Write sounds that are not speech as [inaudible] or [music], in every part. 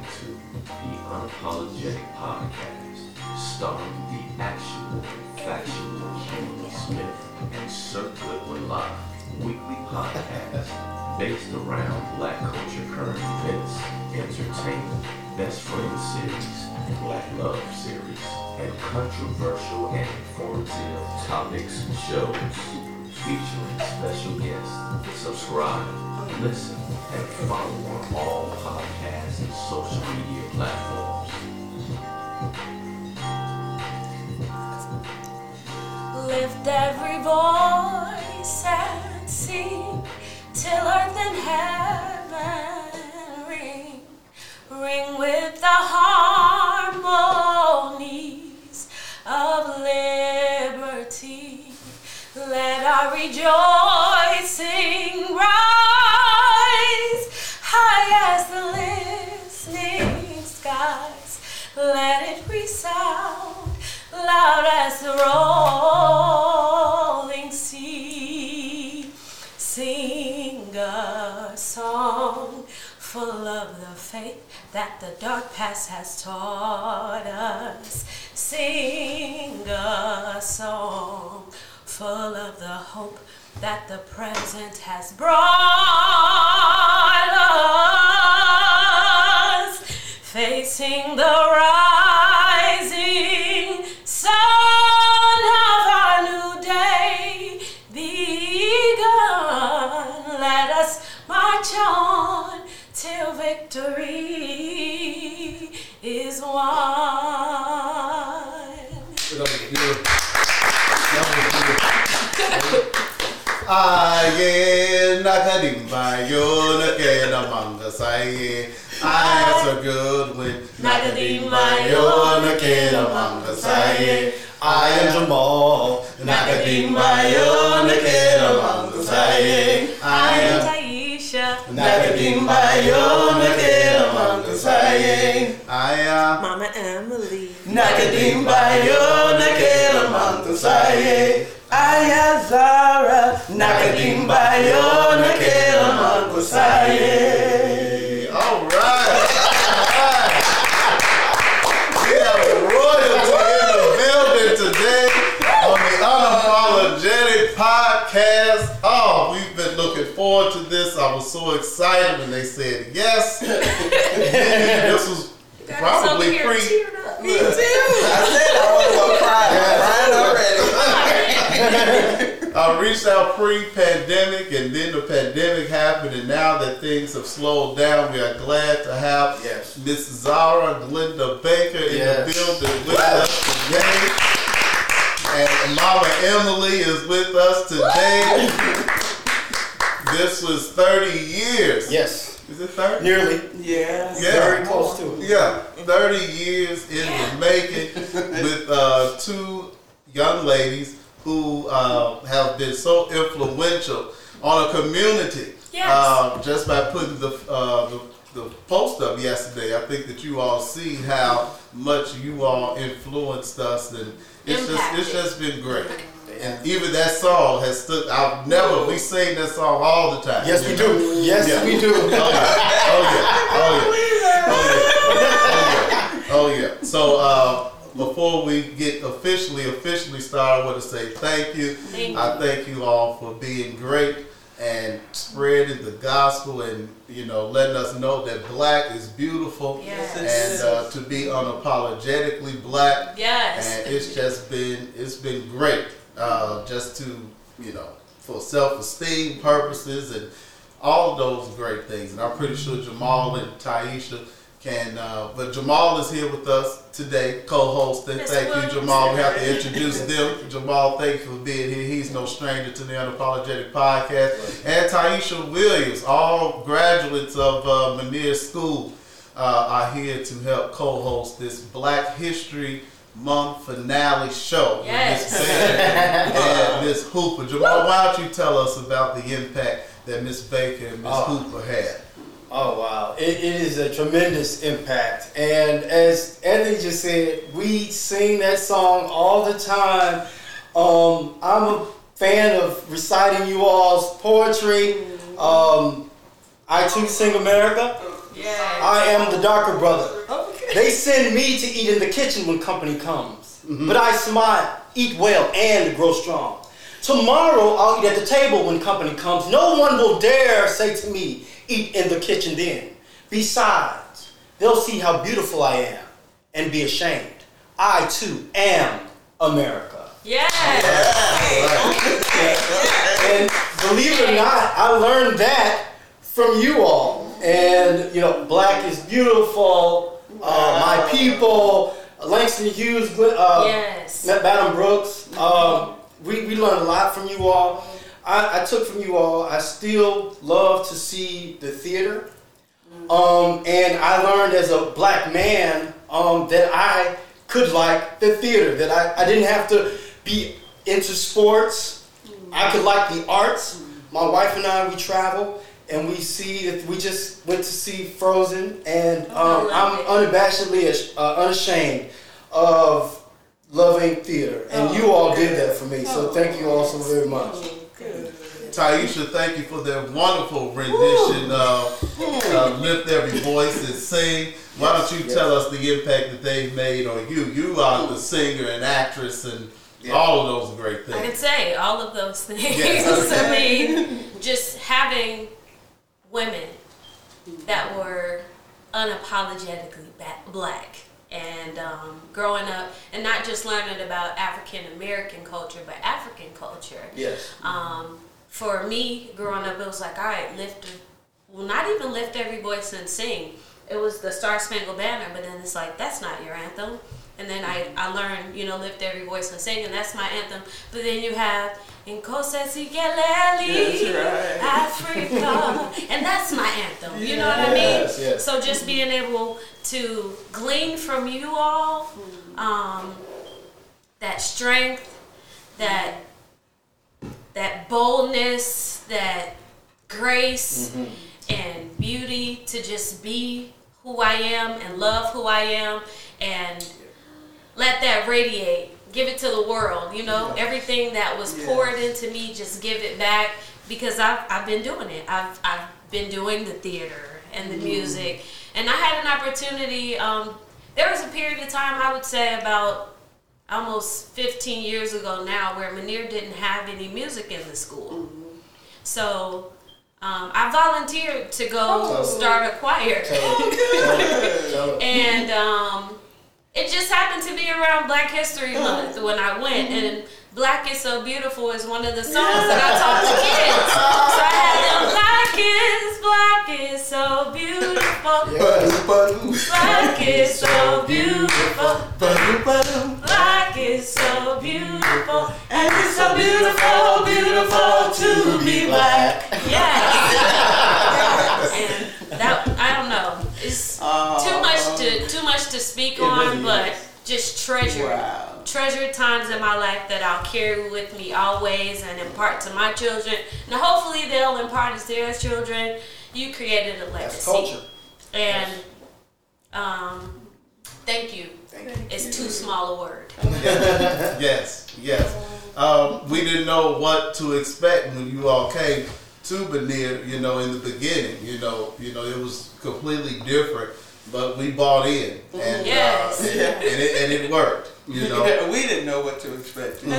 listening to the Unapologetic Podcast, starring the actual, factual Kimberly Smith and Sir Goodwin Live, weekly podcast based around black culture, current events, entertainment, best friend series, black love series, and controversial and informative topics and shows featuring special guests. Subscribe, listen, and follow on all podcasts and social media platforms. Lift every voice and sing till earth and heaven ring. Ring with the harmonies rejoicing rise high as the listening skies. Let it resound loud as the rolling sea. Sing a song full of the faith that the dark past has taught us. Sing a song full of the hope that the present has brought us. Facing the rising sun of our new day begun. Let us march on till victory is won. Aye, nakadimba yo nakeda manga saye. I am so good with nakadimba yo nakeda manga saye. I am Jamal, nakadimba yo nakeda manga saye. I I am Taisha, nakadimba yo nakeda manga saye. I am Mama Emily. Nakadimba yo nakeda manga saye. Aya Zara Nakadimba yo nakeda manga. All right. We have royalty in the building today on the Unapologetic Podcast. Oh, we've been looking forward to this. I was so excited when they said yes. [laughs] this was probably pre. Me too. I said I wasn't gonna cry. I'm crying already. I [laughs] reached out pre-pandemic, and then the pandemic happened, and now that things have slowed down, we are glad to have Yes. Miss Zara Linda Baker in Yes. the building with us today, and Mama Emily is with us today. This was 30 years. Yes, Is it 30? nearly. Yeah. Yeah. Very close to it. Yeah, 30 years in the making [laughs] with uh, two young ladies who uh, have been so influential on a community. Yes. Uh, just by putting the, uh, the the post up yesterday, I think that you all see how much you all influenced us, and it's just it's just been great. And even that song has stood. I've never we sing that song all the time. Yes, we know? do. Yes, Yeah. we do. Oh yeah. Oh yeah. Oh yeah. [laughs] Oh yeah. Oh yeah. So uh, before we get officially officially started, I want to say thank you. Thank I thank you all for being great and spreading the gospel and you know letting us know that black is beautiful Yes. and uh, to be unapologetically black Yes. and it's just been it's been great uh, just to you know for self-esteem purposes and all those great things and i'm pretty sure jamal and taisha can uh, but jamal is here with us today co-hosting Mr. thank you jamal we have to introduce them jamal thank you for being here he's no stranger to the unapologetic podcast and taisha williams all graduates of uh, Manierre school uh, are here to help co-host this black history month finale show Yes. Miss and Miss Hooper. Jamal, why don't you tell us about the impact that Miss Baker and Miss Oh. Hooper had? Oh wow, it, it is a tremendous impact. And as Anthony just said, we sing that song all the time. Um, I'm a fan of reciting you all's poetry. Um, I too sing America. Yeah. I am the darker brother. Okay. They send me to eat in the kitchen when company comes. But I smile, eat well, and grow strong. Tomorrow I'll eat at the table when company comes. No one will dare say to me, eat in the kitchen then. Besides, they'll see how beautiful I am and be ashamed. I too am America. Yeah. And believe it or not, I learned that from you all. And you know, black is beautiful. Uh, my people, Langston Hughes, Glenn- uh, Yes. Madam Brooks. Um, we, we learned a lot from you all. I, I took from you all. I still love to see the theater. Um, and I learned as a black man um, that I could like the theater, that I, I didn't have to be into sports. I could like the arts. My wife and I, we travel and we see we just went to see Frozen, and um, I'm unabashedly uh, unashamed of loving theater, and you all did that for me. So thank you all so very much. Taisha, thank you for that wonderful rendition of uh, Lift Every Voice and Sing. Why don't you tell us the impact that they've made on you? You are the singer and actress and all of those great things. I can say all of those [laughs] things. Yes. [laughs] I mean, just having women that were unapologetically black and um, growing up and not just learning about African American culture, but African culture. Yes. Um, for me, growing up, it was like, all right, lift, well, not even lift every voice and sing. It was the Star Spangled Banner, but then it's like, that's not your anthem. And then I, I learned, you know, lift every voice and sing, and that's my anthem. But then you have Nkosi Sikeleli, That's right. Africa, [laughs] and that's my anthem. You know what I mean? Yes, yes. So just being able to glean from you all um, that strength, that that boldness, that grace and beauty to just be who I am and love who I am and let that radiate. Give it to the world, you know. Everything that was poured into me, just give it back because I've, I've been doing it. I've, I've been doing the theater and the music, and I had an opportunity. Um, there was a period of time I would say about almost 15 years ago now where Manierre didn't have any music in the school. So um, I volunteered to go start a choir. [laughs] And um, it just happened to be around Black History Month when I went. Mm-hmm. And Black is So Beautiful is one of the songs that I taught the kids. [laughs] So I had them, Black is, Black is so beautiful. Black is so beautiful. Black is so beautiful. And it's so beautiful, beautiful to be black. Yes. [laughs] and that I don't know. It's too much to too much to speak on, but just treasure Wow. treasured times in my life that I'll carry with me always and impart to my children. And hopefully they'll impart to their children. You created a That's legacy. culture. And um, thank you. It's too small a word. [laughs] Yes, yes. Um, we didn't know what to expect when you all came to Benin, you know, in the beginning. You know, you know, it was completely different, but we bought in, and Yes. uh, and, and, it, and it worked. You know, Yeah, [laughs] we didn't know what to expect. [laughs]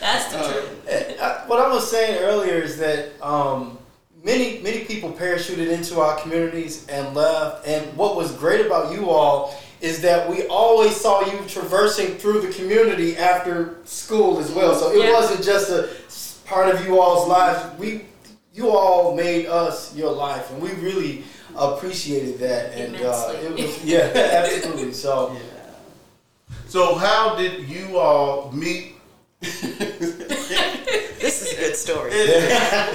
That's the truth. Uh, what I was saying earlier is that um, many many people parachuted into our communities and left. And what was great about you all is that we always saw you traversing through the community after school as well. So it Yeah. wasn't just a part of you all's lives. We you all made us your life, and we really appreciated that. And uh, it was yeah, [laughs] absolutely. So. so how did you all meet? [laughs] This is a good story. [laughs]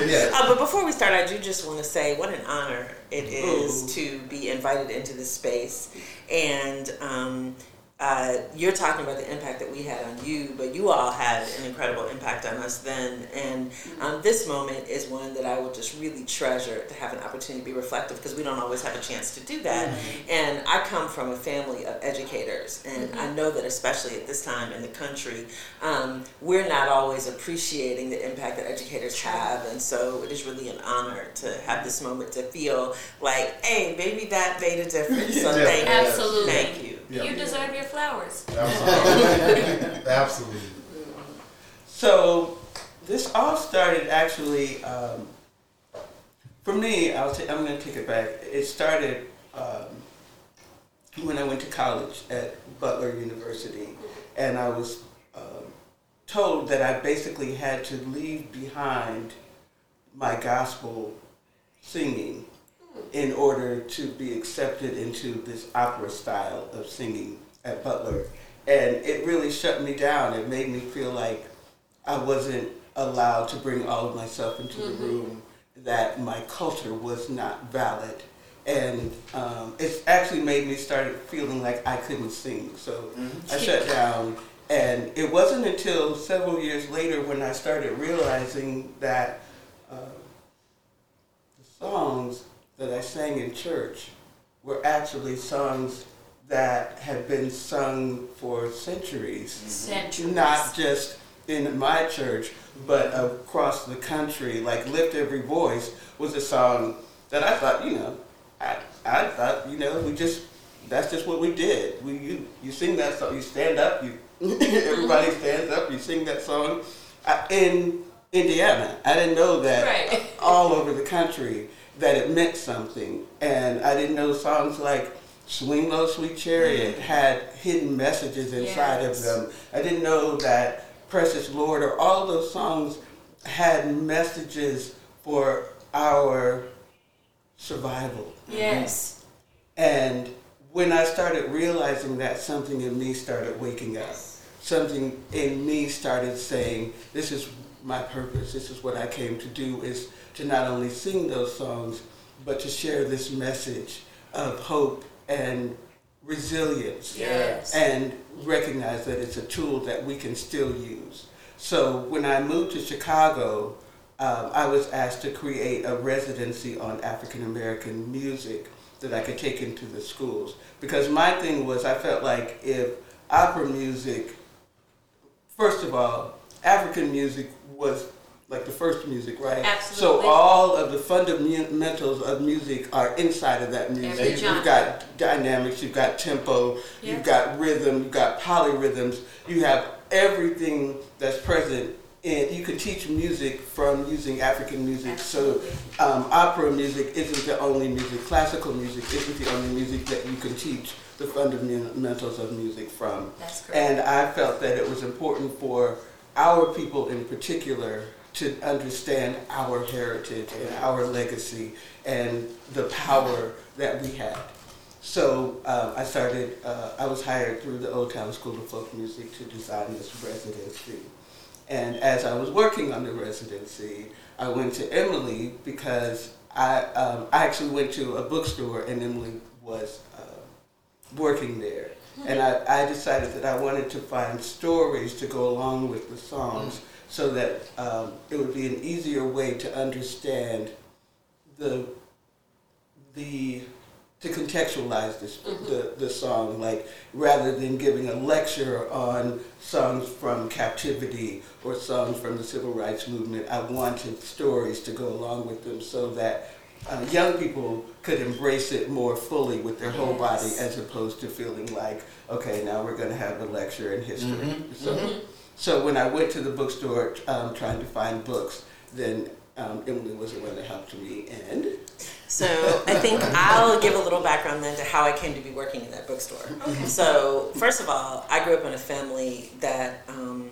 Yes. Uh, but before we start, I do just want to say what an honor it is to be invited into this space. And um, uh, you're talking about the impact that we had on you, but you all had an incredible impact on us then. And um, this moment is one that I will just really treasure to have an opportunity to be reflective because we don't always have a chance to do that. And I come from a family of educators, and I know that especially at this time in the country, um, we're not always appreciating the impact that educators have. And so it is really an honor to have this moment to feel like, hey, maybe that made a difference. [laughs] So Yeah. thank you. Absolutely. Thank you. Yeah. You deserve your flowers. Absolutely. [laughs] Absolutely. So this all started actually. Um, for me, I'll ta- I'm going to take it back. It started um, when I went to college at Butler University, and I was um told that I basically had to leave behind my gospel singing in order to be accepted into this opera style of singing at Butler. And it really shut me down. It made me feel like I wasn't allowed to bring all of myself into the room, that my culture was not valid. And um, it's actually made me start feeling like I couldn't sing. So I shut down. And it wasn't until several years later when I started realizing that uh, the songs that I sang in church were actually songs that have been sung for centuries Centuries. not just in my church, but across the country. Like "Lift Every Voice" was a song that I thought, you know, I, I thought, you know, we just that's just what we did. We you, you sing that song, you stand up, you [laughs] everybody stands up, you sing that song. I, in Indiana, I didn't know that Right. all over the country that it meant something, and I didn't know songs like "Swing Low, Sweet Chariot" had hidden messages inside Yes. of them. I didn't know that Precious Lord or all those songs had messages for our survival. Yes. And when I started realizing that, something in me started waking up. Something in me started saying, "This is my purpose. This is what I came to do: is to not only sing those songs, but to share this message of hope and resilience." Yes. and recognize that it's a tool that we can still use. So when I moved to Chicago, um, I was asked to create a residency on African American music that I could take into the schools. Because my thing was, I felt like if opera music, first of all, African music was like the first music, right? Absolutely. So all of the fundamentals of music are inside of that music. Every You've got dynamics, you've got tempo, Yeah. you've got rhythm, you've got polyrhythms, you have everything that's present. And you can teach music from using African music. Absolutely. So um, opera music isn't the only music. Classical music isn't the only music that you can teach the fundamentals of music from. That's great. And I felt that it was important for our people in particular to understand our heritage and our legacy and the power that we had. So um, I started, uh, I was hired through the Old Town School of Folk Music to design this residency. And as I was working on the residency, I went to Emily because I, um, I actually went to a bookstore and Emily was uh, working there. And I, I decided that I wanted to find stories to go along with the songs so that um, it would be an easier way to understand the the to contextualize this the, the song like rather than giving a lecture on songs from captivity or songs from the civil rights movement i wanted stories to go along with them so that uh, young people could embrace it more fully with their whole body as opposed to feeling like okay now we're going to have a lecture in history. So so when i went to the bookstore um, trying to find books then um, emily was the one that helped me and So I think I'll give a little background then to how I came to be working in that bookstore. So first of all, I grew up in a family that um,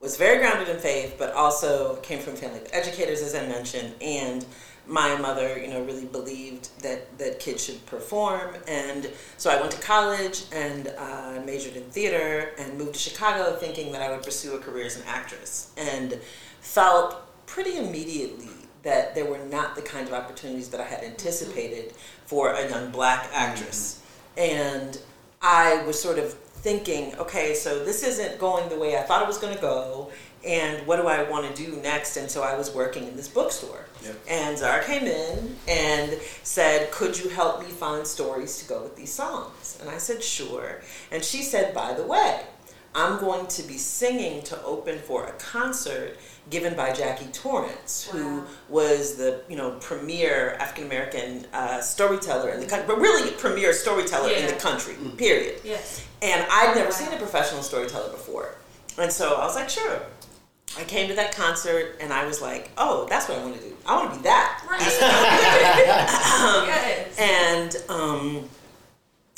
was very grounded in faith, but also came from a family of educators, as I mentioned, and my mother, you know, really believed that that kids should perform, and so I went to college and uh, majored in theater and moved to Chicago, thinking that I would pursue a career as an actress, and felt pretty immediately that there were not the kind of opportunities that I had anticipated for a young black actress. And I was sort of thinking, okay, so this isn't going the way I thought it was going to go, and what do I want to do next? And so I was working in this bookstore. Yep. And Zara came in and said, Could you help me find stories to go with these songs? And I said, Sure. And she said, By the way, I'm going to be singing to open for a concert given by Jackie Torrence, who was the you know premier African American uh, storyteller in the country, but really premier storyteller in the Yeah. country. Period. Yes. And I'd never Wow. seen a professional storyteller before. And so I was like, sure. I came to that concert and I was like, oh, that's what I want to do. I want to be that. Right. [laughs] yes. And um,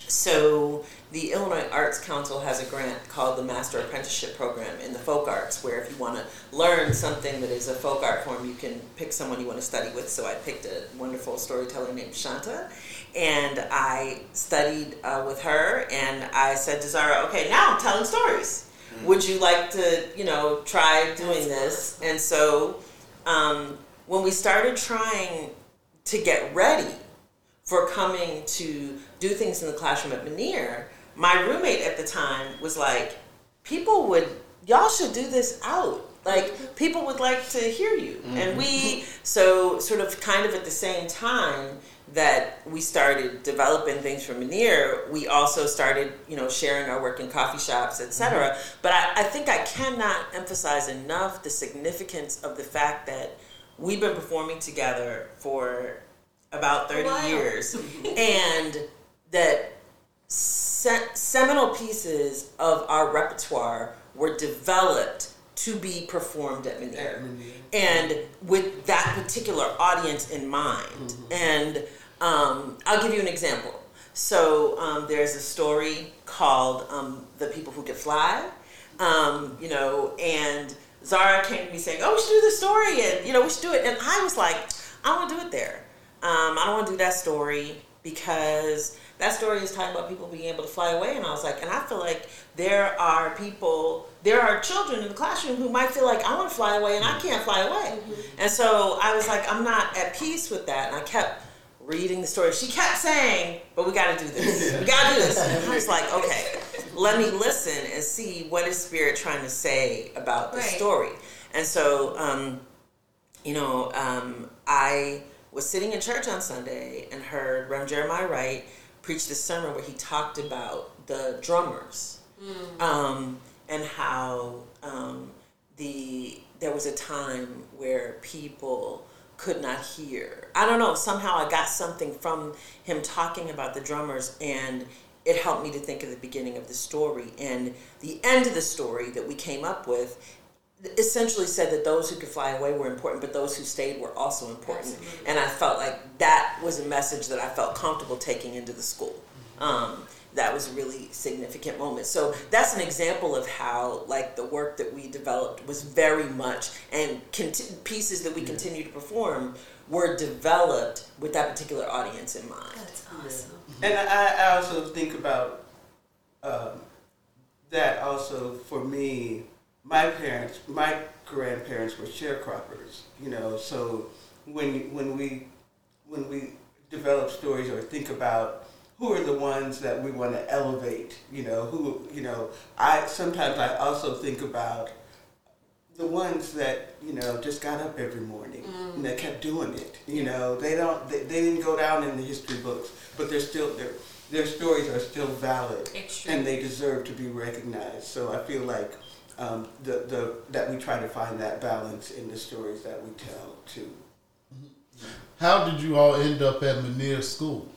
so the Illinois Arts Council has a grant called the Master Apprenticeship Program in the folk arts, where if you want to learn something that is a folk art form, you can pick someone you want to study with. So I picked a wonderful storyteller named Shanta, and I studied uh, with her. And I said to Zara, "Okay, now I'm telling stories. Would you like to, you know, try doing this?" And so um, when we started trying to get ready for coming to do things in the classroom at Manierre, my roommate at the time was like, people would, y'all should do this out. Like, people would like to hear you. And mm-hmm. we, so sort of kind of at the same time that we started developing things for Manierre, we also started, you know, sharing our work in coffee shops, etc. Mm-hmm. But I, I think I cannot emphasize enough the significance of the fact that we've been performing together for about 30 Wow. years [laughs] and that se- seminal pieces of our repertoire were developed to be performed at Manierre and with that particular audience in mind. And um, i'll give you an example. So um, there's a story called um, the people who could fly. Um, you know and zara came to me saying oh we should do this story and you know we should do it. And i was like i don't want to do it there. Um, I don't want to do that story because that story is talking about people being able to fly away. And I was like, and I feel like there are people, there are children in the classroom who might feel like I want to fly away and I can't fly away. And so I was like, I'm not at peace with that. And I kept reading the story. She kept saying, but we got to do this. We got to do this. And I was like, okay, [laughs] let me listen and see what is Spirit trying to say about the Right. story. And so, um, you know, um, I was sitting in church on Sunday and heard Reverend Jeremiah Wright preach this sermon where he talked about the drummers um, and how um, the there was a time where people could not hear. I don't know. Somehow I got something from him talking about the drummers and. It helped me to think of the beginning of the story and the end of the story that we came up with essentially said that those who could fly away were important, but those who stayed were also important. Absolutely. And I felt like that was a message that I felt comfortable taking into the school. Um, that was a really significant moment. So that's an example of how, like, the work that we developed was very much, and conti- pieces that we continue to perform were developed with that particular audience in mind. That's awesome. And I, I also think about um, that also for me. My parents, my grandparents were sharecroppers, you know. So when when we when we develop stories or think about who are the ones that we want to elevate, you know, who you know, I sometimes I also think about the ones that you know just got up every morning and that kept doing it. You know, they don't they, they didn't go down in the history books, but they're still their their stories are still valid Extreme. and they deserve to be recognized. So I feel like um, the the that we try to find that balance in the stories that we tell too. How did you all end up at Manierre School?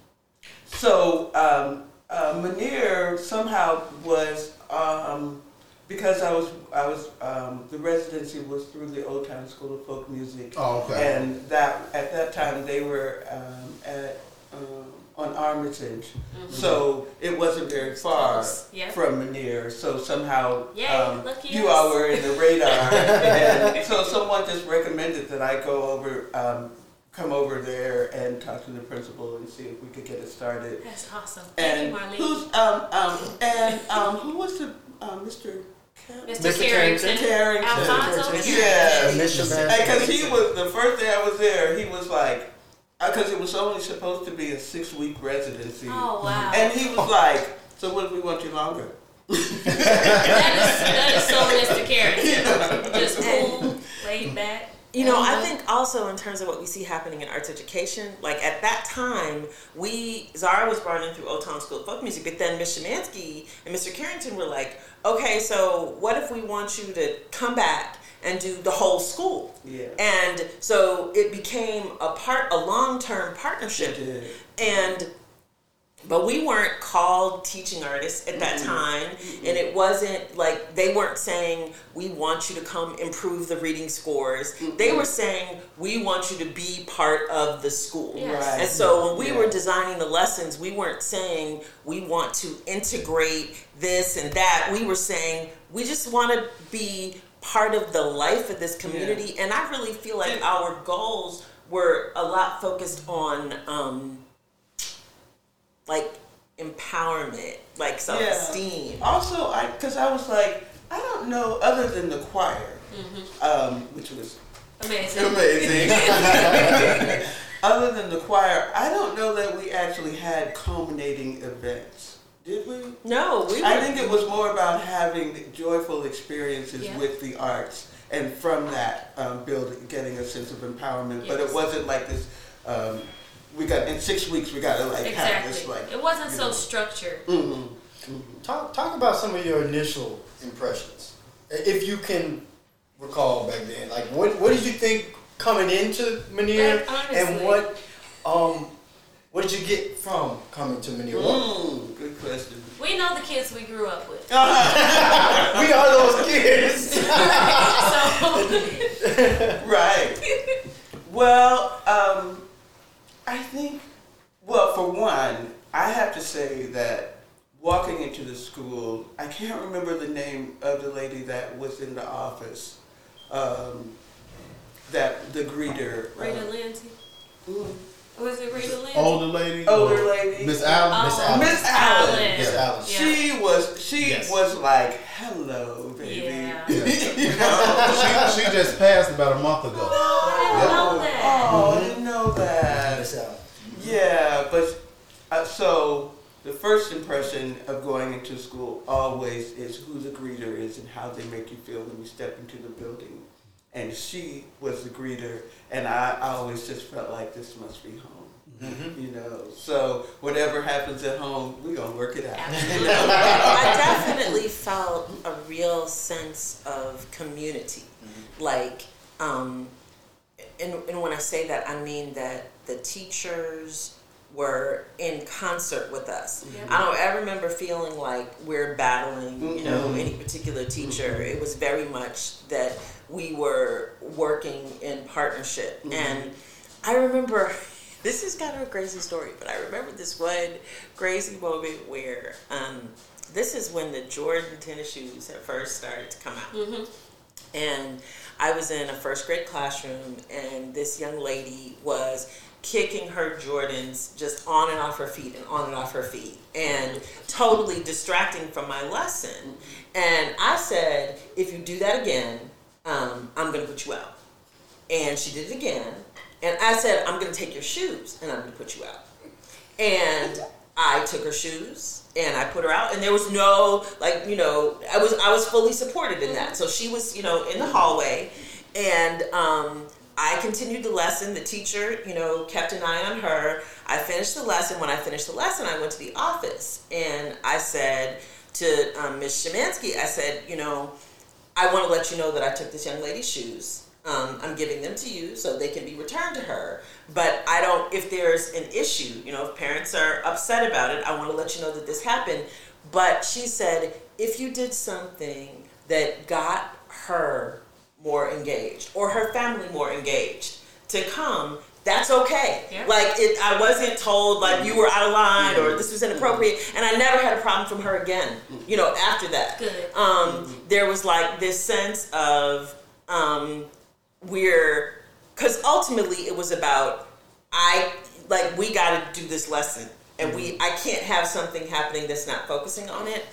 So um, uh, Manierre somehow was um, because I was I was um, the residency was through the Old Town School of Folk Music, Oh, okay. and that at that time they were um, at um, on Armitage, so it wasn't very far Close, yeah. from Manierre. So somehow Yay, um, you us. all were in the radar, [laughs] and so someone just recommended that I go over. Um, Come over there and talk to the principal and see if we could get it started. That's awesome. Thank And you, Marlene. who's um um and um who was the um Mr. Cam- Mr. Mr. Carrington. Carrington. Alfonso. Carrington. Yeah. Mr. Van- Because he was the first day I was there, he was like, because it was only supposed to be a six week residency, Oh wow. and he was like, so what if we want you longer? that is that is so Mr. Carrington. [laughs] Just cool, laid back. You know, I Mhm. think also in terms of what we see happening in arts education, like at that time, we Zara was brought in through Old Town School of Folk Music, but then Miss Shemansky and Mr. Carrington were like, okay, so what if we want you to come back and do the whole school? Yeah. And so it became a part, a long term partnership, It did. and but we weren't called teaching artists at that mm-hmm. time mm-hmm. and it wasn't like they weren't saying we want you to come improve the reading scores. Mm-hmm. They were saying we want you to be part of the school. Yes. Right. and so when we were designing the lessons we weren't saying we want to integrate this and that. We were saying we just want to be part of the life of this community. And i really feel like And- our goals were a lot focused on um, like empowerment, like self esteem. Also, I because I was like, I don't know other than the choir, um, which was Amazing. amazing. [laughs] other than the choir, I don't know that we actually had culminating events. Did we? No, we. I think it was more about having joyful experiences Yeah. with the arts, and from that, um, building, getting a sense of empowerment. But it wasn't like this. Um, we got in six weeks. We got to like have this Exactly. like. It wasn't so know. structured. Mhm. Talk talk about some of your initial impressions, if you can recall back then. Like, what what did you think coming into Manierre, Like, honestly. and what um what did you get from coming to Manierre? What- Mm, good question. We know the kids we grew up with. [laughs] we are those kids. [laughs] so right. [laughs] Well, um, I think, well, for one, I have to say that walking into the school, I can't remember the name of the lady that was in the office. Um, that the greeter. Rita uh, Lindsay. who- Was it Rita Lindsay? Older lady. Older or lady. Miss Allen. Miss Oh, Allen. Miss Allen. Miss Allen. Yeah. She was. She Yes. was like, "Hello, baby." Yeah. you know. she, she just passed about a month ago. Oh, I didn't Yeah. know that. Oh, I didn't know that. Miss Allen. Yeah, but uh, so the first impression of going into school always is who the greeter is and how they make you feel when you step into the building. And she was the greeter, and I, I always just felt like this must be home. You know, so whatever happens at home, we're gonna work it out. [laughs] I definitely felt a real sense of community. Like, um, and, and when I say that, I mean that the teachers were in concert with us. Yeah. I don't ever remember feeling like we're battling, you know, any particular teacher. It was very much that we were working in partnership. And I remember, [laughs] this is kind of a crazy story, but I remember this one crazy moment where um, this is when the Jordan tennis shoes had first started to come out. Mhm. And I was in a first grade classroom, and this young lady was kicking her Jordans just on and off her feet and on and off her feet, and totally distracting from my lesson. And I said, if you do that again, um, I'm going to put you out. And she did it again. And I said, I'm going to take your shoes and I'm going to put you out. And I took her shoes and I put her out and there was no like you know I was I was fully supported in that so she was you know in the hallway and um, I continued the lesson the teacher you know kept an eye on her I finished the lesson when I finished the lesson I went to the office and I said to um, Miss Shemansky I said you know I want to let you know that I took this young lady's shoes. Um, I'm giving them to you so they can be returned to her. But I don't, if there's an issue, you know, if parents are upset about it, I want to let you know that this happened. But she said, if you did something that got her more engaged or her family more engaged to come, that's okay. Yeah. Like it, I wasn't told like you were out of line or this was inappropriate, and I never had a problem from her again. You know, after that, um, there was like this sense of um, we're because ultimately it was about I like we got to do this lesson, and we I can't have something happening that's not focusing on it.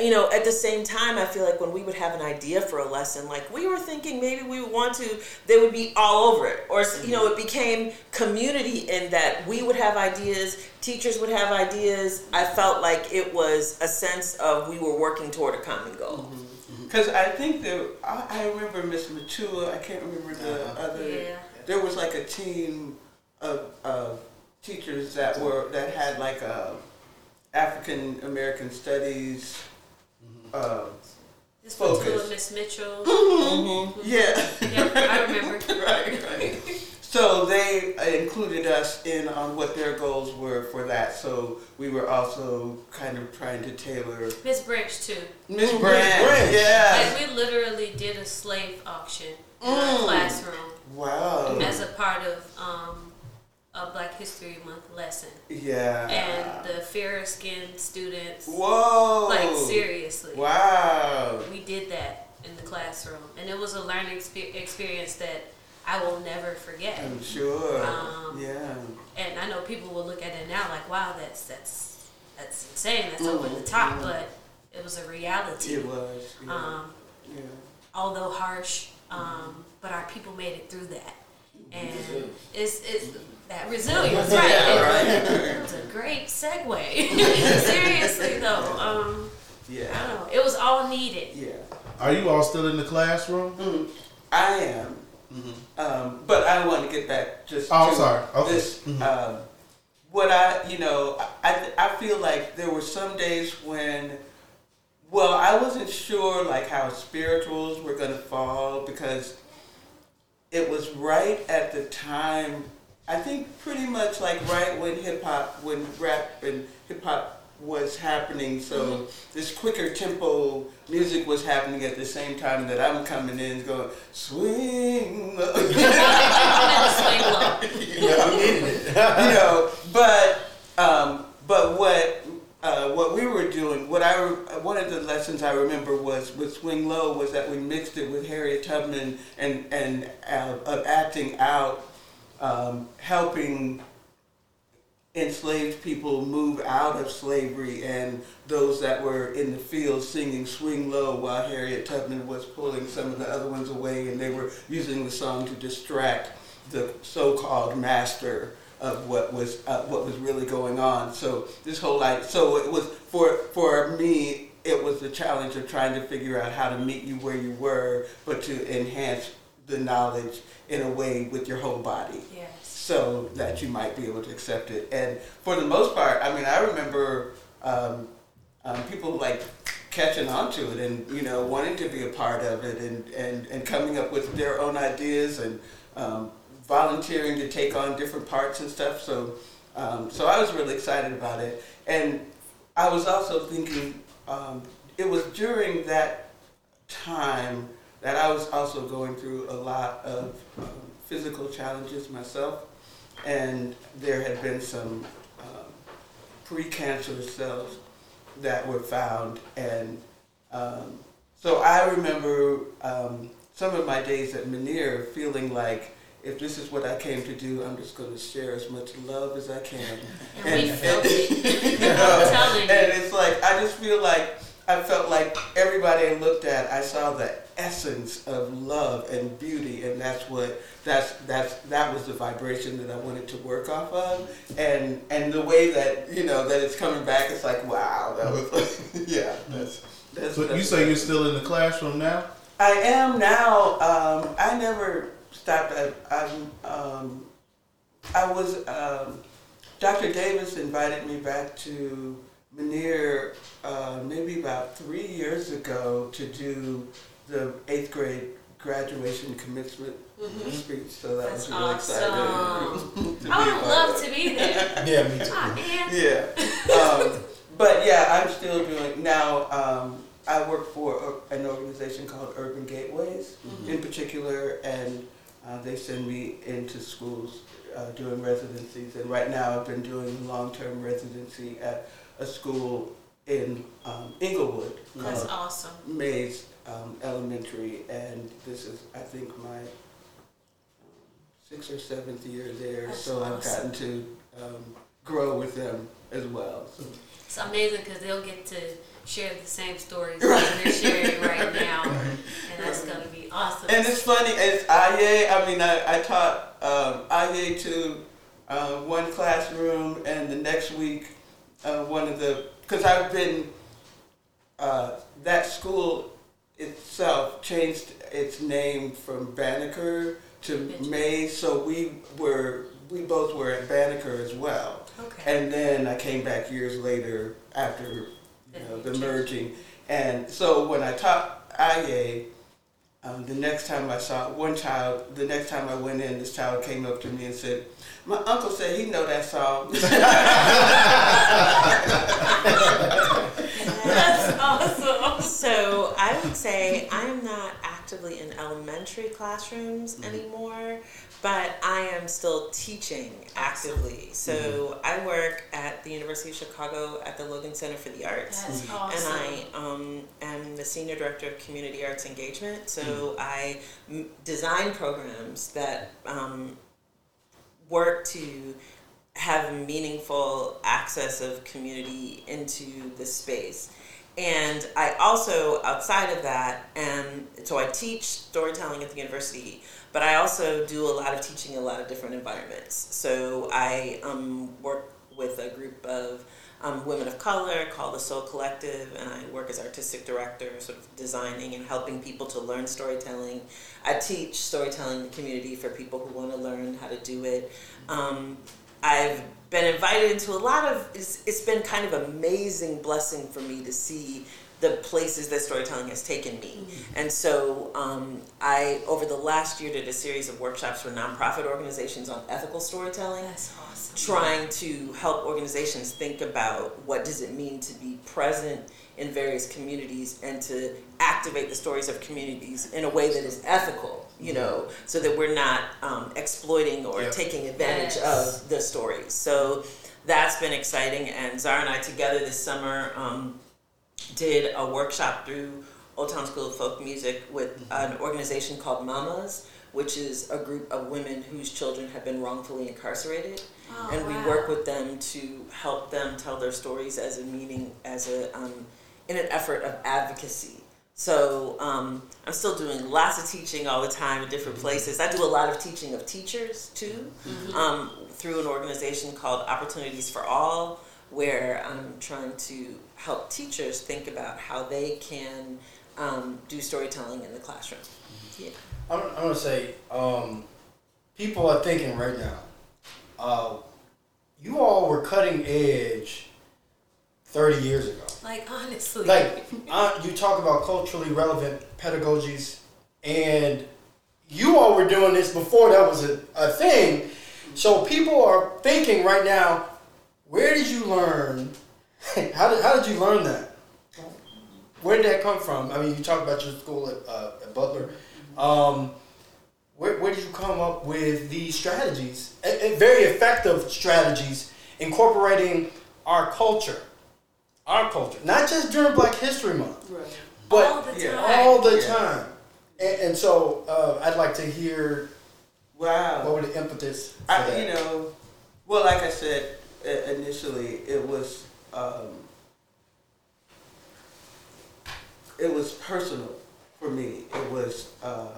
You know, at the same time, I feel like when we would have an idea for a lesson, like we were thinking maybe we would want to, they would be all over it. Or, you know, mm-hmm. it became community in that we would have ideas, teachers would have ideas. I felt like it was a sense of we were working toward a common goal. Mm-hmm. Mm-hmm. Because I think that I, I remember Miss Matua. I can't remember the Uh-huh. other. Yeah. There was like a team of, of teachers that were that had like uh, a African American studies. Uh, This was Focus. to Miss Mitchell. [laughs] yeah. yeah, I remember. [laughs] right, right. So they uh, included us in on what their goals were for that. So we were also kind of trying to tailor Miss Branch too. Miss Miss Brand. Branch. Yeah. Like we literally did a slave auction in our Mm. classroom Wow. as a part of um, a Black History Month lesson, Yeah. and the fairer skinned students, Whoa. like seriously, Wow. we did that in the classroom, and it was a learning expe- experience that I will never forget. I'm sure. Um, yeah. And I know people will look at it now like, wow, that's that's that's insane, that's over the top, but it was a reality. It was. Yeah. Um, yeah. although harsh, um, but our people made it through that, and it's it's that resilience, [laughs] right? It, it was a great segue. [laughs] Seriously though, um, I don't know, it was all needed. Yeah. Are you all still in the classroom? Mm, I am. Um, but I want to get back just Oh, to sorry. Okay. this. Mhm. Um, what I, you know, I, I feel like there were some days when, well, I wasn't sure like how spirituals were going to fall because it was right at the time. I think pretty much like right when hip hop, when rap and hip hop was happening. So this quicker tempo music was happening at the same time that I'm coming in going swing. I'm in the swing low. you know, but um, but what uh, what we were doing, what I re- one of the lessons I remember was with Swing Low was that we mixed it with Harriet Tubman and and uh, of acting out, um, helping enslaved people move out of slavery and those that were in the field singing swing low while Harriet Tubman was pulling some of the other ones away and they were using the song to distract the so-called master of what was uh, what was really going on. So this whole like so it was for for me it was the challenge of trying to figure out how to meet you where you were but to enhance the knowledge in a way with your whole body Yes. so that you might be able to accept it. And for the most part, I mean, I remember um, um, people like catching on to it and you know wanting to be a part of it and, and, and coming up with their own ideas and um, volunteering to take on different parts and stuff. So um, so I was really excited about it. And I was also thinking um, it was during that time that I was also going through a lot of um, physical challenges myself, and there had been some um, precancerous cells that were found, and um, so I remember um, some of my days at Manierre feeling like. If this is what I came to do, I'm just going to share as much love as I can. And [laughs] we felt it. [laughs] [laughs] You know, and it's like I just feel like I felt like everybody I looked at, I saw the essence of love and beauty, and that's what that's that's that was the vibration that I wanted to work off of, and and the way that you know that it's coming back, it's like wow, that was like, [laughs] yeah, that's that's. So you say you're still in the classroom now? I am now. Um, I never stopped. I, I'm. Um, I was. Um, Dr. Davis invited me back to Manierre uh, maybe about three years ago to do the eighth grade graduation commencement speech. So that That's was really awesome. exciting. [laughs] I would a part love to be there. [laughs] Yeah, me too. Ah, yeah. Um, but yeah, I'm still doing now. Um, I work for a- an organization called Urban Gateways, in particular, and uh, they send me into schools uh, doing residencies. And right now, I've been doing a long-term residency at a school in um, Englewood That's awesome. Mays um, Elementary, and this is, I think, my um, sixth or seventh year there. That's so I've awesome. gotten to um, grow with them as well. So. It's amazing because they'll get to share the same stories that they're sharing [laughs] right now, and that's gonna be awesome. And it's funny, it's Aye, I mean, I, I taught um, to uh, one classroom, and the next week, uh, one of the, because I've been, uh, that school itself changed its name from Banneker to May, so we were, we both were at Banneker as well. okay. And then I came back years later after you know, the merging. And so when I taught IA, um, the next time I saw one child, the next time I went in, this child came up to me and said, "My uncle said he know that song." [laughs] That's awesome. So I would say I am not actively in elementary classrooms Mm-hmm. anymore, but I am still teaching actively. So Mm-hmm. I work at the University of Chicago at the Logan Center for the Arts. That's And. I um, am the senior director of community arts engagement. So Mm-hmm. I m- design programs that um, work to have meaningful access of community into the space. And I also, outside of that, and so I teach storytelling at the university, but I also do a lot of teaching in a lot of different environments. So I um, work with a group of um, women of color called the Soul Collective, and I work as artistic director, sort of designing and helping people to learn storytelling. I teach storytelling in the community for people who want to learn how to do it. Um, I've been invited into a lot of. It's, it's been kind of amazing blessing for me to see the places that storytelling has taken me. And so um, I, over the last year, did a series of workshops for nonprofit organizations on ethical storytelling That's awesome. trying to help organizations think about what does it mean to be present in various communities and to activate the stories of communities in a way that is ethical you know so that we're not um, exploiting or Yeah. taking advantage Yes. of the stories so that's been exciting and zara and i together this summer um, did a workshop through old town school of folk music with an organization called mamas which is a group of women whose children have been wrongfully incarcerated Oh, and we wow. work with them to help them tell their stories as a meaning as a um, in an effort of advocacy. So um, i'm still doing lots of teaching all the time in different places. I do a lot of teaching of teachers too um, through an organization called opportunities for all where i'm trying to help teachers think about how they can um, do storytelling in the classroom. Yeah. I'm, I'm gonna say, um, people are thinking right now. Uh, you all were cutting edge thirty years ago. Like honestly. Like uh, you talk about culturally relevant pedagogies, and you all were doing this before that was a, a thing. So people are thinking right now, where did you learn? [laughs] how did how did you learn that? Where did that come from? I mean, you talk about your school at, uh, at Butler. Um, where, where did you come up with these strategies? And, and very effective strategies incorporating our culture, our culture, not just during Black History Month, Right. but all the yeah, time. all the Yeah. time. And, and so uh, I'd like to hear Wow. what were the impetus for I, that. you know, well, like I said initially, it was um, it was personal for me. It was um,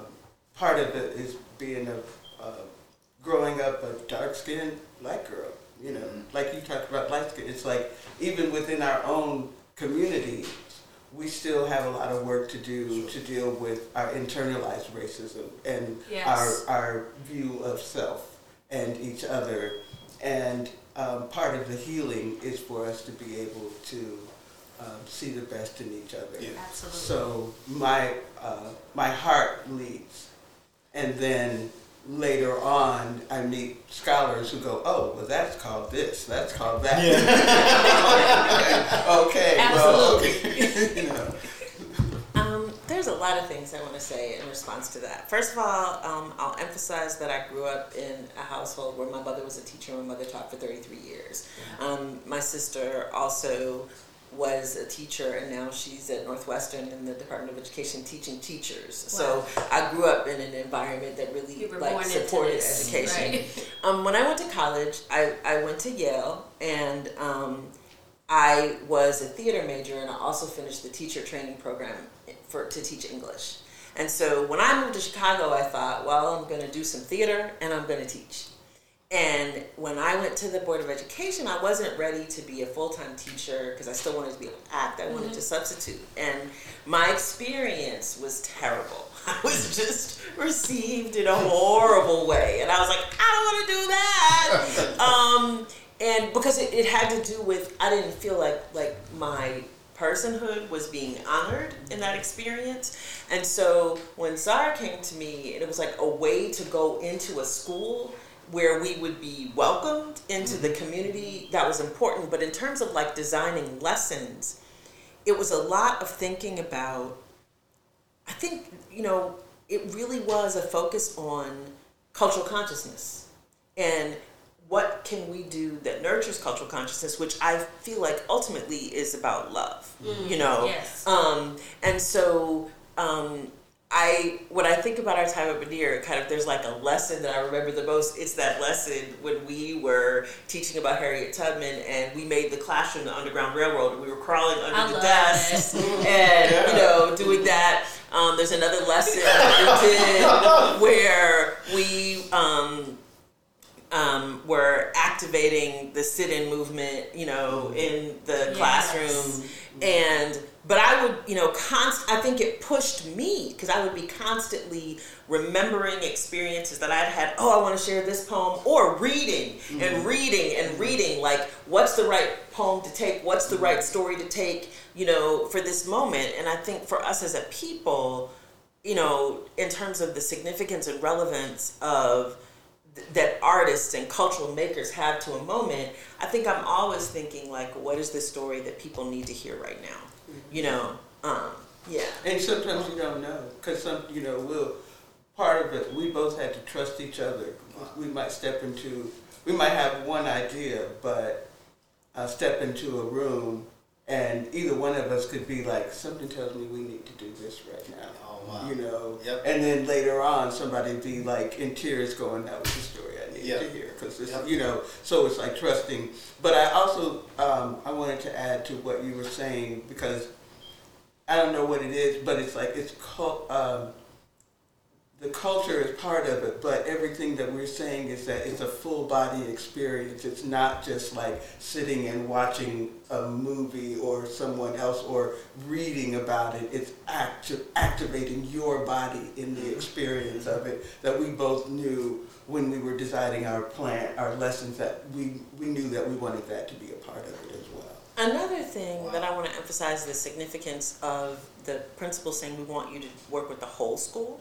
part of it is being a uh, growing up a dark skinned black girl. You know, like you talked about light skin. It's like even within our own community, we still have a lot of work to do to deal with our internalized racism and Yes. our our view of self and each other. And um, part of the healing is for us to be able to um, see the best in each other. Yeah. Absolutely. So my uh, my heart leads, and then later on, I meet scholars who go, "Oh, well, that's called this. That's called that." [laughs] okay. Well, okay. [laughs] you know. Um, there's a lot of things I want to say in response to that. First of all, um, I'll emphasize that I grew up in a household where my mother was a teacher. My mother taught for 33 years. Um, my sister also was a teacher, and now she's at Northwestern in the Department of Education teaching teachers. So I grew up in an environment that really like supported this, education. right? [laughs] Um, when I went to college, I, I went to Yale and um, I was a theater major and I also finished the teacher training program for to teach English. And so when I moved to Chicago, I thought, well, I'm going to do some theater and I'm going to teach. And when I went to the Board of Education, I wasn't ready to be a full time teacher because I still wanted to be able to act. I wanted to substitute. And my experience was terrible. [laughs] I was just received in a horrible way. And I was like, I don't want to do that. [laughs] um, and because it, it had to do with, I didn't feel like, like my personhood was being honored in that experience. And so when Zara came to me, it was like a way to go into a school where we would be welcomed into the community that was important but in terms of like designing lessons it was a lot of thinking about i think you know it really was a focus on cultural consciousness and what can we do that nurtures cultural consciousness which i feel like ultimately is about love you know Yes. um, and so um, I when I think about our time at Badir, kind of there's like a lesson that I remember the most. It's that lesson when we were teaching about Harriet Tubman and we made the classroom the Underground Railroad and we were crawling under I the love desks [laughs] and you know doing that. Um, there's another lesson that we did [laughs] where we um, um, were activating the sit-in movement, you know, in the Yes. classroom, and but I would, you know, const. I think it pushed me because I would be constantly remembering experiences that I'd had. Oh, I want to share this poem, or reading and mm-hmm. reading and mm-hmm. reading. Like, what's the right poem to take? What's the right mm-hmm. story to take? You know, for this moment. And I think for us as a people, you know, in terms of the significance and relevance of th- that artists and cultural makers have to a moment, I think I'm always thinking like, what is the story that people need to hear right now? You know, um, yeah. And sometimes you don't know because some, you know, we'll part of it. We both had to trust each other. We might step into, we might have one idea, but uh, step into a room, and either one of us could be like, something tells me we need to do this right now. Wow. You know, Yep. and then later on, somebody be like in tears, going, "That was the story I needed Yep. to hear," because Yep. you know. So it's like trusting. But I also um, I wanted to add to what you were saying because I don't know what it is, but it's like it's cult. Um, the culture is part of it, but everything that we're saying is that it's a full body experience. It's not just like sitting and watching a movie or someone else or reading about it. It's acti- activating your body in the experience of it that we both knew when we were designing our plan, our lessons that we, we knew that we wanted that to be a part of it as well. Another thing that I want to emphasize the significance of the principal saying we want you to work with the whole school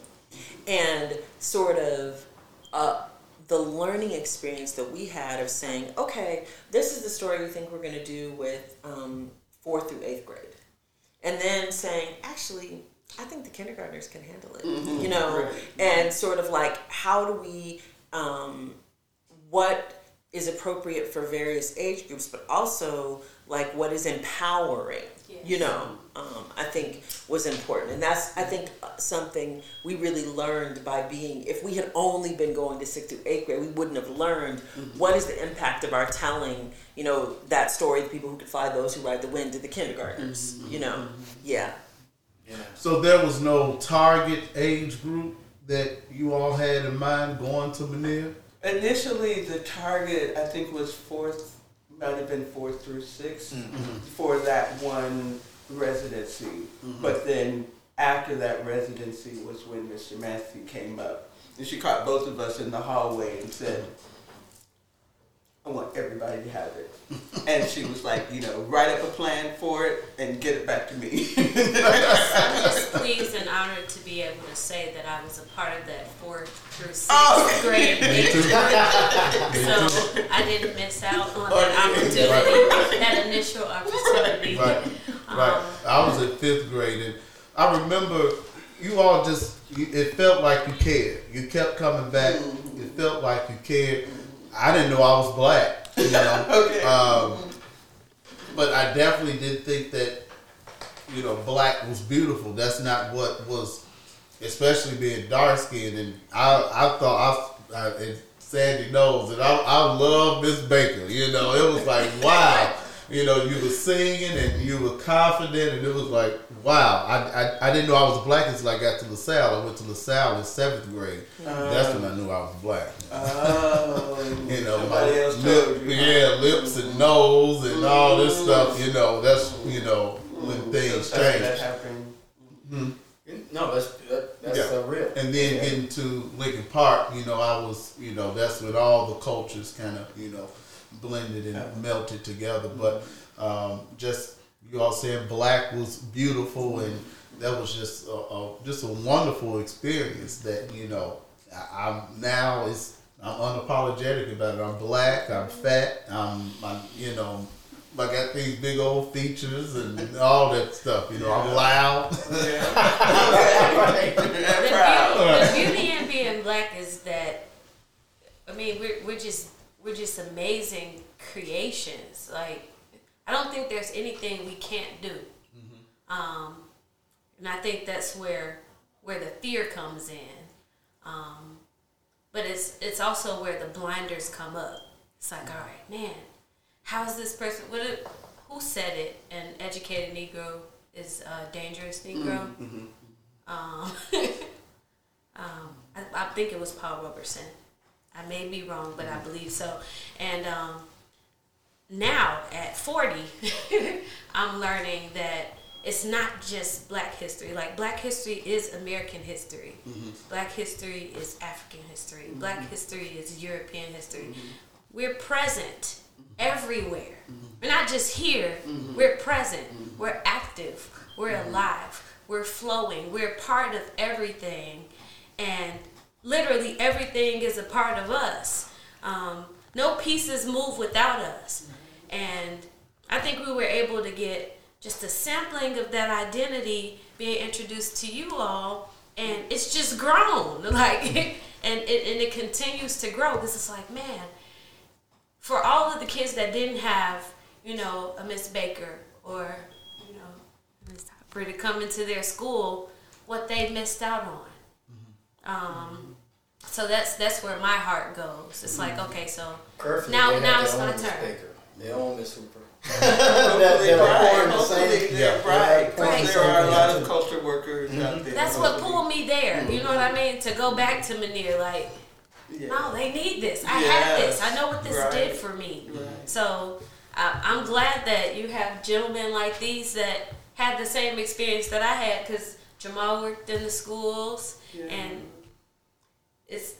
and sort of uh, the learning experience that we had of saying, okay, this is the story we think we're going to do with um, fourth through eighth grade. And then saying, actually, I think the kindergartners can handle it, you know, Right. and sort of like, how do we, um, what is appropriate for various age groups, but also like what is empowering, you know, um, I think was important. And that's, I think, uh, something we really learned by being, if we had only been going to sixth through eighth grade, we wouldn't have learned what is the impact of our telling, you know, that story, the people who could fly, those who ride the wind, to the kindergartners, you know, yeah. yeah. So there was no target age group that you all had in mind going to Manierre? Initially, the target I think was fourth, might have been fourth through 6th mm-hmm. for that one residency. Mm-hmm. But then after that residency was when Mr. Massey came up, and she caught both of us in the hallway and said, "I want everybody to have it." [laughs] and she was like, "You know, write up a plan for it and get it back to me." [laughs] I'm just [laughs] pleased and honored to be able to say that I was a part of that fourth through sixth Oh. grade age group. So I didn't miss out on that opportunity, that initial opportunity. Right, right. Um, I was in fifth grade, and I remember you all just. You, it felt like you cared. You kept coming back. It felt like you cared. I didn't know I was black. You know. [laughs] Okay. Um, but I definitely did think that you know black was beautiful. That's not what was, especially being dark skinned. And I I thought I, I Sandy knows that I, I love Miss Baker. You know, it was like wow. You know, you were singing and you were confident, and it was like wow. I, I, I didn't know I was black until I got to LaSalle. I went to LaSalle in seventh grade. That's when I knew I was black. Oh, [laughs] You know, somebody else lip- you. yeah, lips and nose and all this mm. stuff. You know, that's you know when mm. things So that- That change. happened. Hmm? No, that's that, that's Yeah. real. And then Yeah. getting to Lincoln Park, you know, I was, you know, that's when all the cultures kind of, you know, blended and Yeah. melted together. But um, just you all saying black was beautiful, and that was just a, a just a wonderful experience. That you know, I, I'm now is I'm unapologetic about it. I'm black. I'm fat. I'm, I'm you know. I got these big old features and all that stuff. You know, I'm loud. Yeah. [laughs] The Proud. beauty, the beauty in being black is that, I mean, we're, we're just we're just amazing creations. Like, I don't think there's anything we can't do. Um, and I think that's where where the fear comes in. Um, but it's it's also where the blinders come up. It's like, all right, man, how is this person? What? It, who said it? An educated Negro is a dangerous Negro. Um, [laughs] um, I, I think it was Paul Robeson. I may be wrong, but I mm-hmm. believe so. And um, now at 40, [laughs] I'm learning that it's not just black history. Like, black history is American history, mm-hmm. black history is African history, mm-hmm. black history is European history. We're present everywhere. We're not just here, we're present, we're active, we're alive, we're flowing, we're part of everything. And literally everything is a part of us. Um, no pieces move without us. And I think we were able to get just a sampling of that identity being introduced to you all, and it's just grown. [laughs] Like, and it, and it continues to grow. This is like, man, for all of the kids that didn't have, you know, a Miss Baker or, you know, Miss Hopper to come into their school, what they missed out on. Um, so that's that's where my heart goes. It's like, okay, so Perfect. Now- They now it's my turn. Baker. [laughs] Their own Miss Hooper. Hopefully that they're bright. the same- Yeah. bright. 'cause Right. There are a lot of Mhm. culture workers out there. that's what pulled me there. You know what I mean? To go back to Manierre, like, Yeah. no, they need this. I have this. I know what this Right. did for me. Right. So I I'm glad that you have gentlemen like these that had the same experience that I had because Jamal worked in the schools Yeah. and it's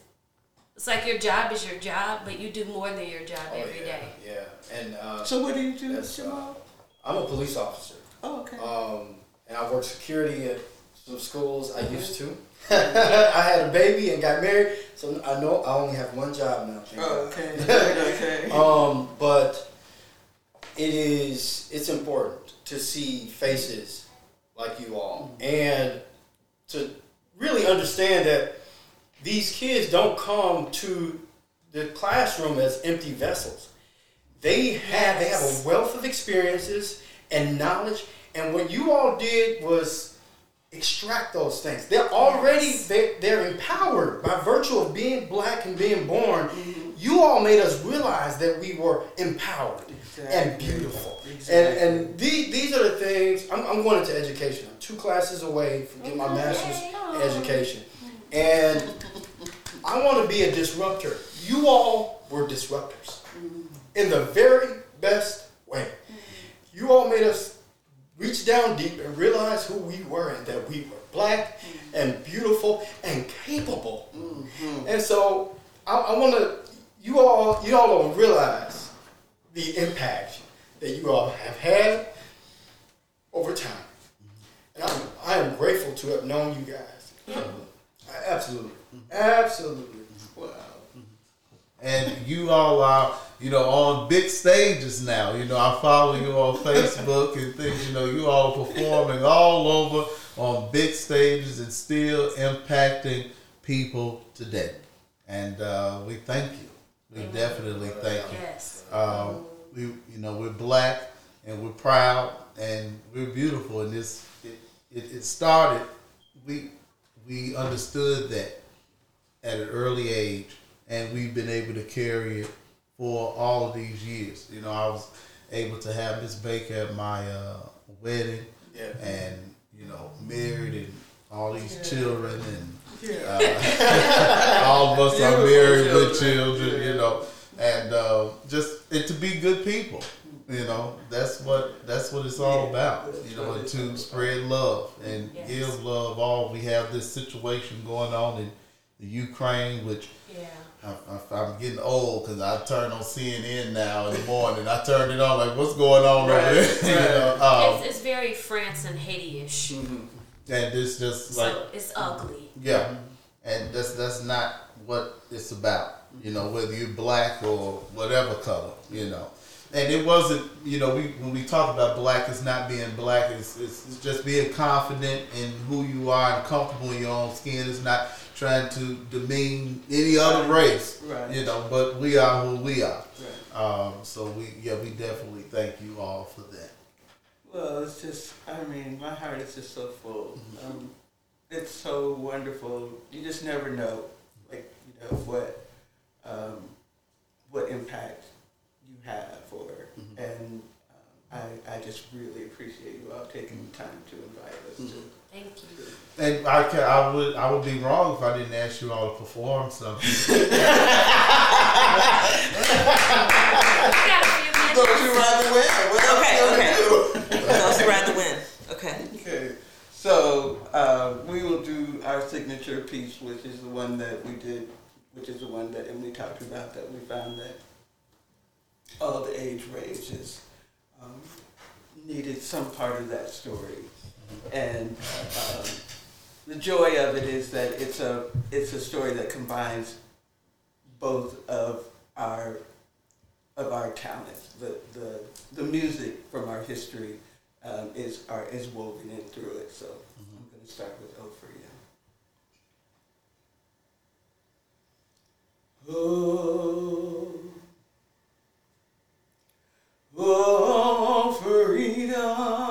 it's like your job is your job, but you do more than your job Oh, every yeah, day. yeah. And uh, So what do you do, That's, uh, Jamal? I'm a police officer. Oh, okay. Um, and I work security at some schools. I used to. [laughs] I had a baby and got married, so I know I only have one job now. oh, okay. [laughs] okay. Um, but it is it's important to see faces like you all and to really understand that these kids don't come to the classroom as empty vessels. They have they have a wealth of experiences and knowledge, and what you all did was extract those things. They're already Yes. they, they're empowered by virtue of being black and being born. Mm-hmm. You all made us realize that we were empowered and beautiful. Exactly. And and these, these are the things I'm, I'm going into education. I'm two classes away from getting my oh, master's in education. And I want to be a disruptor. You all were disruptors mm-hmm. in the very best way. Mm-hmm. You all made us reach down deep and realize who we were and that we were black mm-hmm. and beautiful and capable. And so I, I want to, you all, you all don't realize the impact that you all have had over time. And I'm, I am grateful to have known you guys. Absolutely. Absolutely. Wow. and you all are, you know, on big stages now. You know, I follow you on Facebook and things. You know, you all performing all over on big stages and still impacting people today. And uh, we thank you. We definitely thank you. Yes. Um, we, you know, we're black and we're proud and we're beautiful. And this, it, it, it started. We we understood that at an early age, and we've been able to carry it for all of these years. You know, I was able to have Miss Baker at my uh, wedding, Yeah. and you know, married and all these children and Yeah. [laughs] all of us [laughs] are Beautiful married with children. children, you know, and uh, just and to be good people, you know. That's what that's what it's all about, you know, and to spread love and Yes. give love. All we have this situation going on in the Ukraine, which Yeah. I, I, I'm getting old because I turn on CNN now in the morning. I turned it on like, what's going on Right, over there? [laughs] you know, um, It's, it's very France and Haiti-ish. and it's just like so it's ugly. yeah, and that's that's not what it's about. You know, whether you're black or whatever color, you know. And it wasn't, you know, we when we talk about black, it's not being black. It's, it's, it's just being confident in who you are and comfortable in your own skin. It's not trying to demean any other race, Right. you know. But we are who we are. Right. Um, so we, yeah, we definitely thank you all for that. Well, it's just, I mean, my heart is just so full. Um, it's so wonderful. You just never know, like, you know, what, um, what impact you have, or, and um, I, I just really appreciate you all taking the time to invite us to. Thank you. And I can, I would I would be wrong if I didn't ask you all to perform something. [laughs] [laughs] We got a few minutes. Those who rather win. What else Okay, you okay. gonna do? Those who rather win. Okay. Okay, so uh, we will do our signature piece, which is the one that we did, which is the one that Emily talked about, that we found that all the age ranges um, needed some part of that story. And um, the joy of it is that it's a, it's a story that combines both of our of our talents. The, the, the music from our history um, is, are, is woven in through it. So I'm going to start with O for you. Oh, oh, freedom.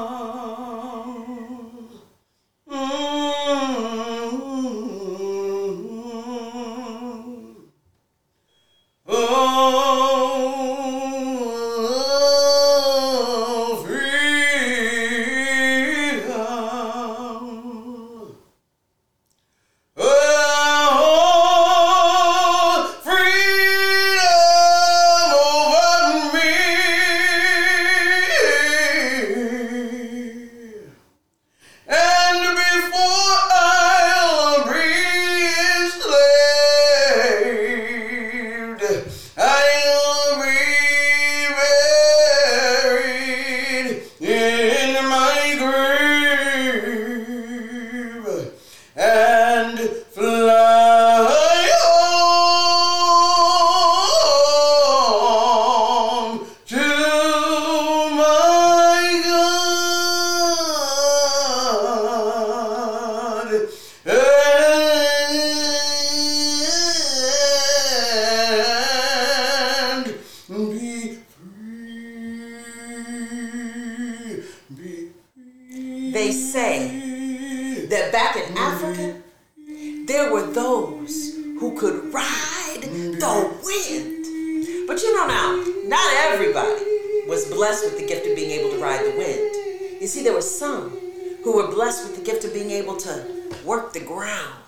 Who were blessed with the gift of being able to work the ground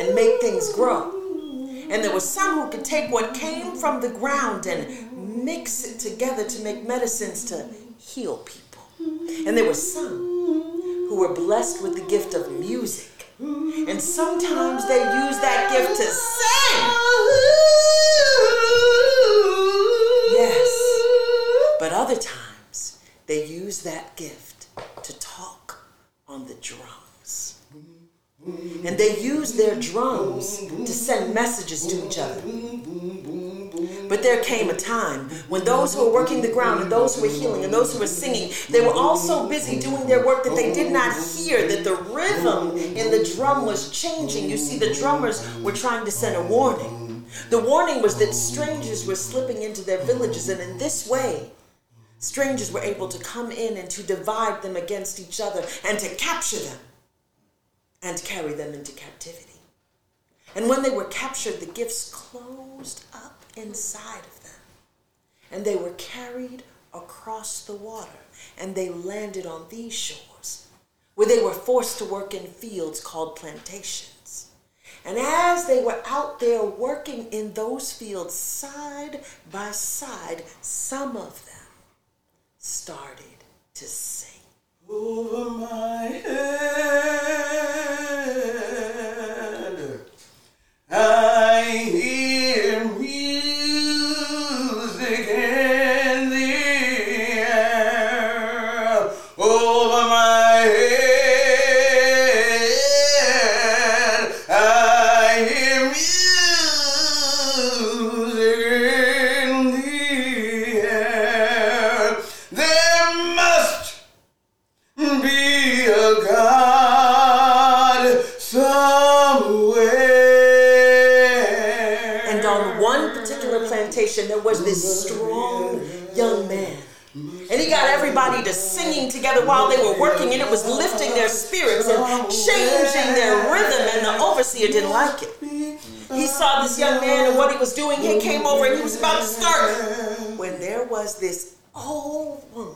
and make things grow. And there were some who could take what came from the ground and mix it together to make medicines to heal people. And there were some who were blessed with the gift of music. And sometimes they use that gift to sing. Yes. But other times they use that gift on the drums. And they used their drums to send messages to each other. But there came a time when those who were working the ground and those who were healing and those who were singing, they were all so busy doing their work that they did not hear that the rhythm in the drum was changing. You see, the drummers were trying to send a warning. The warning was that strangers were slipping into their villages, and in this way, strangers were able to come in and to divide them against each other and to capture them and carry them into captivity. And when they were captured, the gifts closed up inside of them. And they were carried across the water and they landed on these shores where they were forced to work in fields called plantations. And as they were out there working in those fields side by side, some of them started to sing. over my head. Was this strong young man. And he got everybody to singing together while they were working, and it was lifting their spirits and changing their rhythm, and the overseer didn't like it. He saw this young man and what he was doing. He came over and he was about to start. When there was this old woman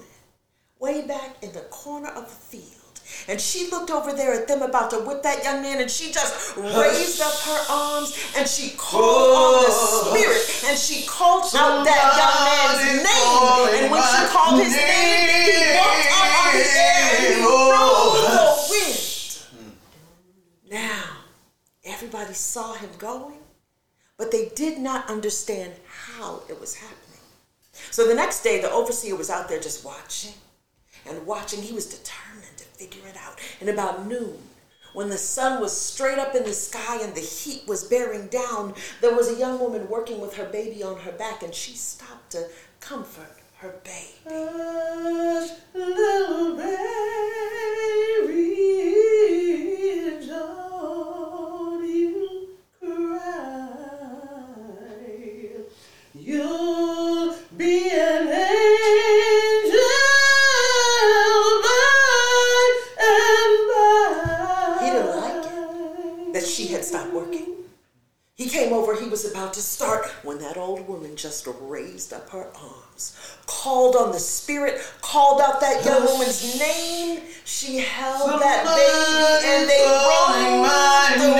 way back in the corner of the field. And she looked over there at them about to whip that young man, and she just raised up her arms and she called on the spirit and she called out that young man's name. And when she called his name, he walked up on the air and he rode the wind. Now, everybody saw him going, but they did not understand how it was happening. So the next day, the overseer was out there just watching and watching. He was determined figure it out. And about noon, when the sun was straight up in the sky and the heat was bearing down, there was a young woman working with her baby on her back, and she stopped to comfort her baby. Hush, little baby, don't you cry. You'll be an angel That she had stopped working. He came over, he was about to start when that old woman just raised up her arms, called on the spirit, called out that young woman's name. She held that baby and they rolled the my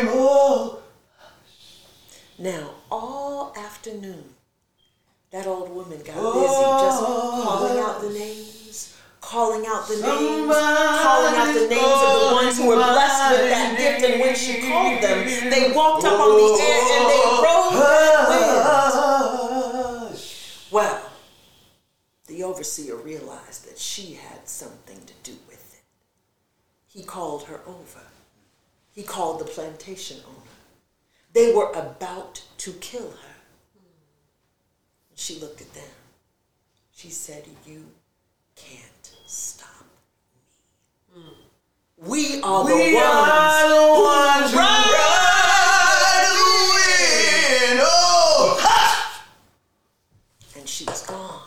name. Oh. Now, all afternoon, that old woman got busy just calling out the names, calling out the names, calling out the names of the ones who were blessed with that gift. And when she called them, they walked up on the air and they rode that wind. Well, the overseer realized that she had something to do with it. He called her over. He called the plantation owner. They were about to kill her. She looked at them. She said, You can't stop me. We are the ones are the ones who ride ride the wind. Oh, ha! [laughs] and she was gone.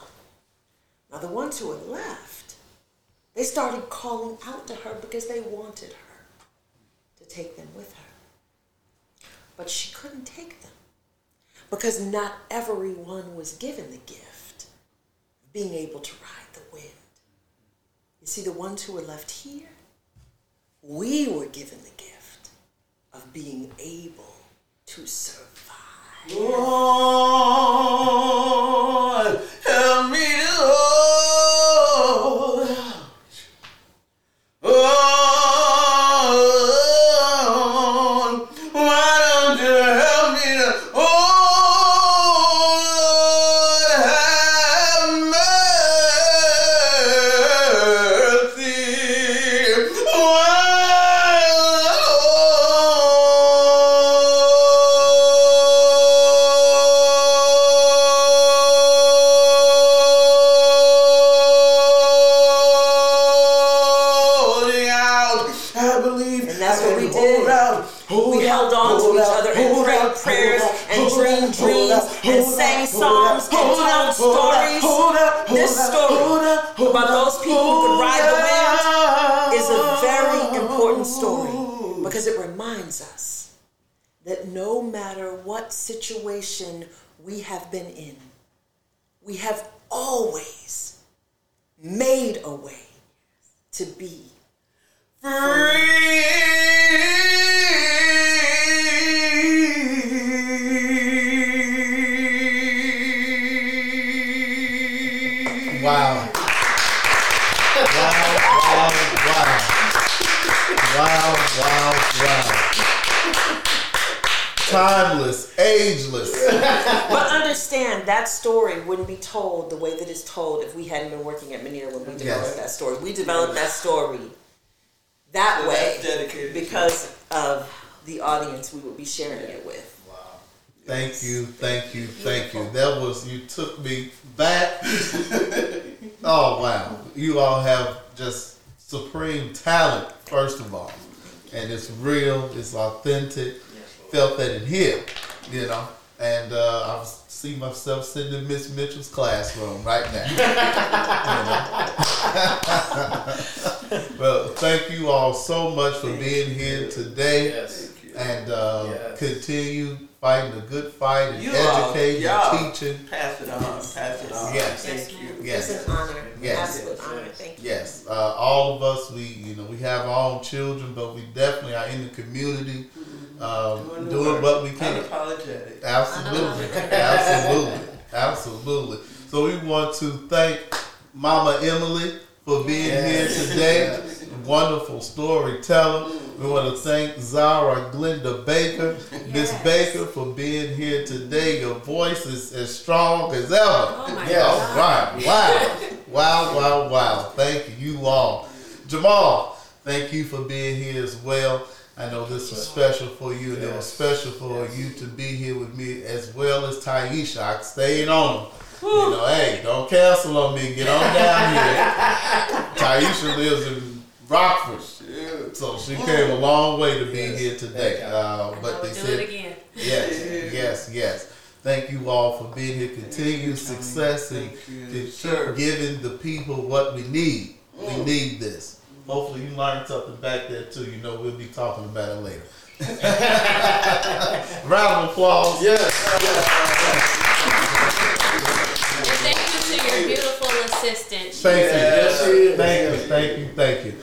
Now, the ones who had left, they started calling out to her because they wanted her to take them with her. But she couldn't take them because not everyone was given the gift of being able to ride the wind. You see, the ones who were left here, we were given the gift of being able to survive. Lord, what situation we have been in, we have always made a way to be free. Wow, Timeless, ageless. [laughs] But understand that story wouldn't be told the way that it's told if we hadn't been working at Manierre when we developed Yes. that story. We developed that story that So way that's dedicated to- because of the audience we would be sharing it with. Wow. Thank you, thank you, thank you. That was, you took me back. [laughs] oh, wow. You all have just supreme talent, first of all. And it's real, it's authentic. Felt that in here, you know. And uh, I see myself sitting in Miss Mitchell's classroom right now. [laughs] [laughs] Well, thank you all so much for being here today Yes. and uh, Yes. continue fighting the good fight and You educating y'all and teaching. Pass it on. Pass it on. Yes. Thank you. Yes. It's an honor. Yes. Absolute honor. Thank you. Yes, uh, all of us, we you know we have our own children, but we definitely are in the community, um, Doing doing work. what we can. Unapologetic. Absolutely, [laughs] absolutely, absolutely. So we want to thank Mama Emily for being here today. [laughs] Wonderful storyteller. We want to thank Zara Glenda Baker, Miss Yes. Baker, for being here today. Your voice is as strong as ever. Oh my Yeah. All God. right. Wow. Wow, wow, wow. Thank you, you all. Jamal, thank you for being here as well. I know this was special for you, and it was special for you to be here with me as well as Taisha. I stayed on them. You know, hey, don't cancel on me. Get on down here. [laughs] Taisha lives in Rockford, so she came a long way to be Yes. here today. Uh, but they do said it again. Yes, [laughs] yes, yes. Thank you all for being here. Continued success and to Sure. giving the people what we need. We need this. Hopefully, you learned something back there too. You know, we'll be talking about it later. [laughs] Round of applause. Yes. And thank you to your beautiful assistant. Thank you. Yes, she. Thank you, thank you, thank you.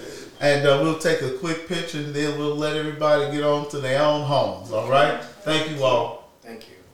And uh, we'll take a quick picture and then we'll let everybody get on to their own homes. All right? Thank you all.